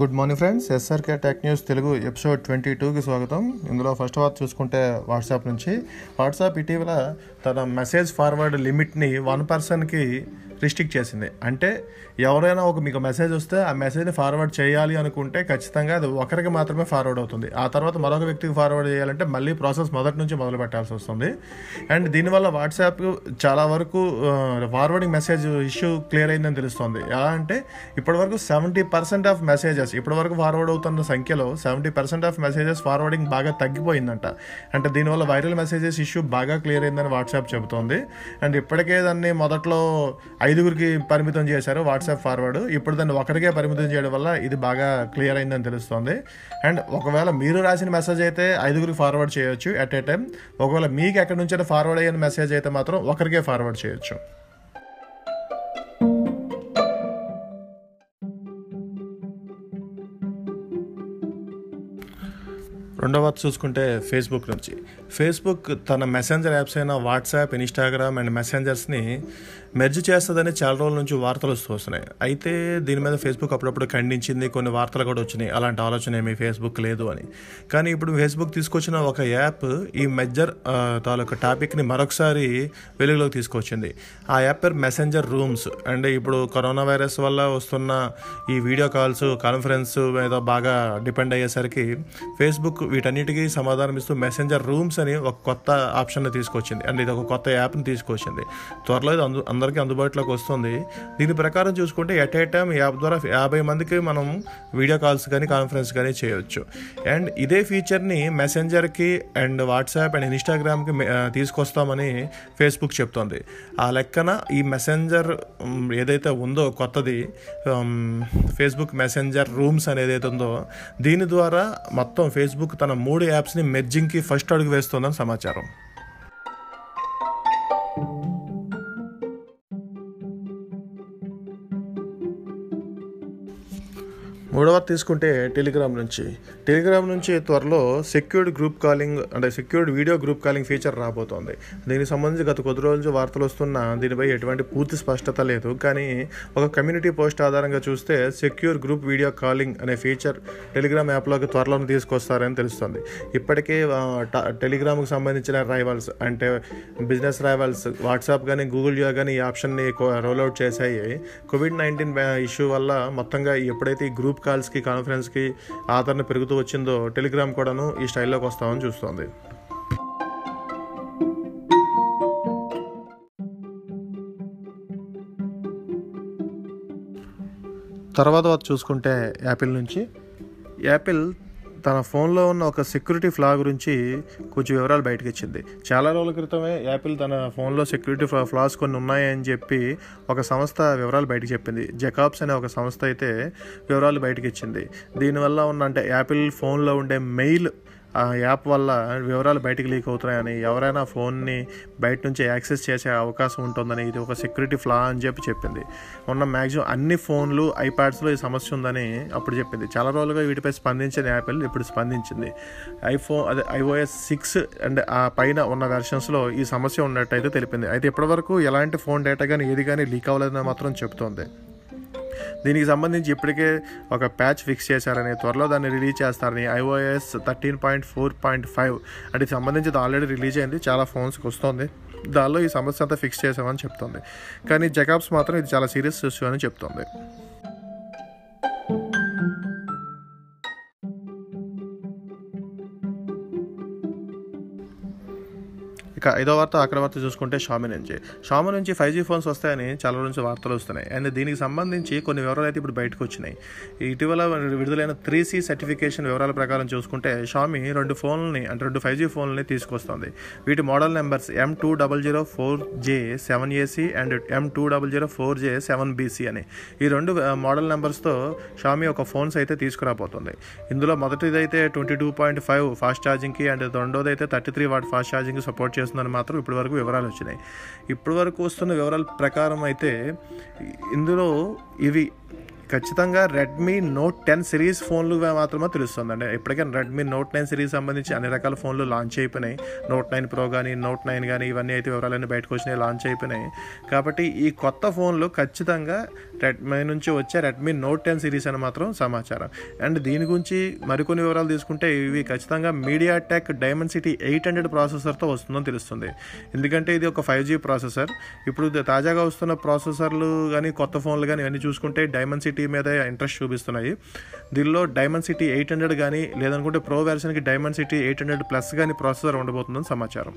Good morning friends SRK tech news Telugu episode twenty టూకి స్వాగతం. ఇందులో ఫస్ట్ వార్త చూసుకుంటే వాట్సాప్ నుంచి. వాట్సాప్ ఇటీవల తన మెసేజ్ ఫార్వర్డ్ లిమిట్ని వన్ పర్సన్కి రిస్ట్రిక్ట్ చేసింది. అంటే ఎవరైనా ఒక మీకు మెసేజ్ వస్తే ఆ మెసేజ్ని ఫార్వర్డ్ చేయాలి అనుకుంటే ఖచ్చితంగా అది ఒకరికి మాత్రమే ఫార్వర్డ్ అవుతుంది. ఆ తర్వాత మరొక వ్యక్తికి ఫార్వర్డ్ చేయాలంటే మళ్ళీ ప్రాసెస్ మొదటి నుంచి మొదలు పెట్టాల్సి వస్తుంది. అండ్ దీనివల్ల వాట్సాప్ చాలా వరకు ఫార్వర్డింగ్ మెసేజ్ ఇష్యూ క్లియర్ అయిందని తెలుస్తుంది. ఎలా అంటే ఇప్పటివరకు సెవెంటీ పర్సెంట్ ఆఫ్ మెసేజెస్ ఇప్పటివరకు ఫార్వర్డ్ అవుతున్న సంఖ్యలో seventy percent of messages forwarding బాగా తగ్గిపోయిందంట. అంటే దీనివల్ల వైరల్ మెసేజెస్ ఇష్యూ బాగా క్లియర్ అయిందని వాట్సాప్ చెబుతోంది. అండ్ ఇప్పటికే దాన్ని మొదట్లో ఐదుగురికి పరిమితం చేశారు వాట్సాప్ ఫార్వర్డ్ ఇప్పుడు దాన్ని ఒకరికే పరిమితం చేయడం వల్ల ఇది బాగా క్లియర్ అయిందని తెలుస్తోంది. అండ్ ఒకవేళ మీరు రాసిన మెసేజ్ అయితే ఐదుగురికి ఫార్వర్డ్ చేయొచ్చు అట్ ఏ టైం ఒకవేళ మీకు ఎక్కడి నుంచైనా ఫార్వర్డ్ అయిన మెసేజ్ అయితే మాత్రం ఒకరికే ఫార్వర్డ్ చేయొచ్చు. రెండవ చూసుకుంటే ఫేస్బుక్ నుంచి. ఫేస్బుక్ తన మెసెంజర్ యాప్స్ అయిన వాట్సాప్ ఇన్స్టాగ్రామ్ అండ్ మెసెంజర్స్ని మెర్జ్ చేస్తుందని చాలా రోజుల నుంచి వార్తలు వస్తూ వస్తున్నాయి. అయితే దీని మీద ఫేస్బుక్ అప్పుడప్పుడు ఖండించింది కొన్ని వార్తలు కూడా వచ్చినాయి. అలాంటి ఆలోచన ఏమీ ఫేస్బుక్ లేదు అని. కానీ ఇప్పుడు ఫేస్బుక్ తీసుకొచ్చిన ఒక యాప్ ఈ మెజర్ తాలూకు టాపిక్ని మరొకసారి వెలుగులోకి తీసుకొచ్చింది. ఆ యాప్ పేరు మెసెంజర్ రూమ్స్ అండ్ ఇప్పుడు కరోనా వైరస్ వల్ల వస్తున్న ఈ వీడియో కాల్స్ కాన్ఫరెన్స్ మీద బాగా డిపెండ్ అయ్యేసరికి ఫేస్బుక్ వీటన్నిటికీ సమాధానం ఇస్తూ మెసెంజర్ రూమ్స్ అని ఒక కొత్త ఆప్షన్ తీసుకొచ్చింది. అండ్ ఇది ఒక కొత్త యాప్ని తీసుకొచ్చింది. త్వరలో ఇది అందు అందరికీ అందుబాటులోకి వస్తుంది. దీని ప్రకారం చూసుకుంటే ఎట్ ఏ టైం యాప్ ద్వారా యాభై మందికి మనం వీడియో కాల్స్ కానీ కాన్ఫరెన్స్ కానీ చేయొచ్చు. అండ్ ఇదే ఫీచర్ని మెసెంజర్కి అండ్ వాట్సాప్ అండ్ ఇన్స్టాగ్రామ్కి తీసుకొస్తామని ఫేస్బుక్ చెప్తోంది. ఆ లెక్కన ఈ మెసెంజర్ ఏదైతే ఉందో కొత్తది ఫేస్బుక్ మెసెంజర్ రూమ్స్ అనేది ఏదైతే ఉందో దీని ద్వారా మొత్తం ఫేస్బుక్ తన మూడు యాప్స్ని మెర్జింగ్కి ఫస్ట్ అడుగు వేస్తోందని సమాచారం. మూడవ తీసుకుంటే టెలిగ్రామ్ నుంచి. టెలిగ్రామ్ నుంచి త్వరలో సెక్యూర్డ్ గ్రూప్ కాలింగ్ అంటే secured video group calling feature రాబోతోంది. దీనికి సంబంధించి గత కొద్ది రోజులు వార్తలు వస్తున్న దీనిపై ఎటువంటి పూర్తి స్పష్టత లేదు. కానీ ఒక కమ్యూనిటీ పోస్ట్ ఆధారంగా చూస్తే సెక్యూర్ గ్రూప్ వీడియో కాలింగ్ అనే ఫీచర్ టెలిగ్రామ్ యాప్లోకి త్వరలోనే తీసుకొస్తారని తెలుస్తుంది. ఇప్పటికే టెలిగ్రామ్కి సంబంధించిన రైవల్స్ అంటే బిజినెస్ రైవల్స్ వాట్సాప్ కానీ గూగుల్ యో కానీ ఈ ఆప్షన్ని రోల్అవుట్ చేశాయి. కోవిడ్ నైన్టీన్ ఇష్యూ వల్ల మొత్తంగా ఎప్పుడైతే ఈ గ్రూప్ కాల్స్కి కాన్ఫరెన్స్కి ఆదరణ పెరుగుతూ వచ్చిందో టెలిగ్రామ్ కూడాను ఈ స్టైల్లోకి వస్తామని చూస్తోంది. తర్వాత చూసుకుంటే యాపిల్ నుంచి యాపిల్ తన ఫోన్లో ఉన్న ఒక సెక్యూరిటీ ఫ్లా గురించి కొంచెం వివరాలు బయటకు ఇచ్చింది చాలా రోజుల క్రితమే యాపిల్ తన ఫోన్లో సెక్యూరిటీ ఫ్లాస్ కొన్ని ఉన్నాయని చెప్పి ఒక సంస్థ వివరాలు బయటకు చెప్పింది. జెకాబ్స్ అనే ఒక సంస్థ అయితే వివరాలు బయటకు ఇచ్చింది దీనివల్ల ఉన్న అంటే యాపిల్ ఫోన్లో ఉండే మెయిల్ ఆ యాప్ వల్ల వివరాలు బయటకు లీక్ అవుతున్నాయని ఎవరైనా ఫోన్ని బయట నుంచి యాక్సెస్ చేసే అవకాశం ఉంటుందని ఇది ఒక సెక్యూరిటీ ఫ్లా అని చెప్పి చెప్పింది. ఉన్న మ్యాక్సిమం అన్ని ఫోన్లు ఐప్యాడ్స్లో ఈ సమస్య ఉందని అప్పుడు చెప్పింది. చాలా రోజులుగా వీటిపై స్పందించిన యాపిల్ ఇప్పుడు స్పందించింది. ఐఫోన్ అదే ఐఓఎస్ సిక్స్ అండ్ ఆ పైన ఉన్న వెర్షన్స్లో ఈ సమస్య ఉన్నట్టయితే తెలిపింది. అయితే ఇప్పటివరకు ఎలాంటి ఫోన్ డేటా కానీ ఏది కానీ లీక్ అవ్వలేదని మాత్రం చెప్తోంది. దీనికి సంబంధించి ఇప్పటికే ఒక ప్యాచ్ ఫిక్స్ చేశారని త్వరలో దాన్ని రిలీజ్ చేస్తారని iOS thirteen point four point five అంటే సంబంధించి ఆల్రెడీ రిలీజ్ అయింది చాలా ఫోన్స్కి వస్తుంది. దానిలో ఈ సమస్య అంతా ఫిక్స్ చేసామని చెప్తుంది. కానీ జకాబ్స్ మాత్రం ఇది చాలా సీరియస్ ఇష్యూ అని చెప్తుంది. ఇక ఐదో వార్త అక్కడ వార్త చూసుకుంటే షామి నుంచి. షామి నుంచి ఫైవ్ జీ ఫోన్స్ వస్తాయని చాలా నుంచి వార్తలు వస్తున్నాయి. అండ్ దీనికి సంబంధించి కొన్ని వివరాలు అయితే ఇప్పుడు బయటకు వచ్చినాయి. ఇటీవల విడుదలైన త్రీ సి సర్టిఫికేషన్ వివరాల ప్రకారం చూసుకుంటే షామి రెండు ఫోన్లని అంటే రెండు ఫైవ్ జీ ఫోన్లని తీసుకొస్తుంది. వీటి model numbers M two double zero four J seven AC and M two double zero four J seven BC అని. ఈ రెండు మోడల్ నెంబర్స్తో షామి ఒక ఫోన్స్ అయితే తీసుకురాబోతుంది. ఇందులో మొదటిదైతే twenty two point five fast ఛార్జింగ్కి and రెండోదైతే థర్టీ త్రీ వాట్ ఫాస్ట్ ఛార్జింగ్కి సపోర్ట్ చేస్తుంది. చేస్తుందని మాత్రం ఇప్పటివరకు వివరాలు వచ్చినాయి. ఇప్పటివరకు వస్తున్న వివరాల ప్రకారం అయితే ఇందులో ఇవి ఖచ్చితంగా రెడ్మీ నోట్ టెన్ సిరీస్ ఫోన్లు మాత్రమే తెలుస్తుంది అండి ఎప్పటికైనా రెడ్మీ నోట్ నైన్ సిరీస్ సంబంధించి అన్ని రకాల ఫోన్లు లాంచ్ అయిపోయినాయి. నోట్ నైన్ ప్రో కానీ నోట్ నైన్ కానీ ఇవన్నీ అయితే వివరాలన్నీ బయటకు వచ్చినాయి లాంచ్ అయిపోయినాయి. కాబట్టి ఈ కొత్త ఫోన్లు ఖచ్చితంగా రెడ్మీ నుంచి వచ్చే రెడ్మీ నోట్ టెన్ సిరీస్ అని మాత్రం సమాచారం. అండ్ దీని గురించి మరికొన్ని వివరాలు తీసుకుంటే ఇవి ఖచ్చితంగా MediaTek Dimensity eight hundred ప్రాసెసర్తో వస్తుందని తెలుస్తుంది. ఎందుకంటే ఇది ఒక ఫైవ్ జీ ప్రాసెసర్ ఇప్పుడు తాజాగా వస్తున్న ప్రాసెసర్లు కానీ కొత్త ఫోన్లు కానీ ఇవన్నీ చూసుకుంటే డైమండ్ సిటీ మీద ఇంట్రెస్ట్ చూపిస్తున్నాయి. దీనిలో డైమండ్ సిటీ ఎయిట్ హండ్రెడ్ కానీ లేదనుకుంటే ప్రో వెర్షన్కి Dimensity eight hundred plus కానీ ప్రాసెసర్ ఉండబోతుందని సమాచారం.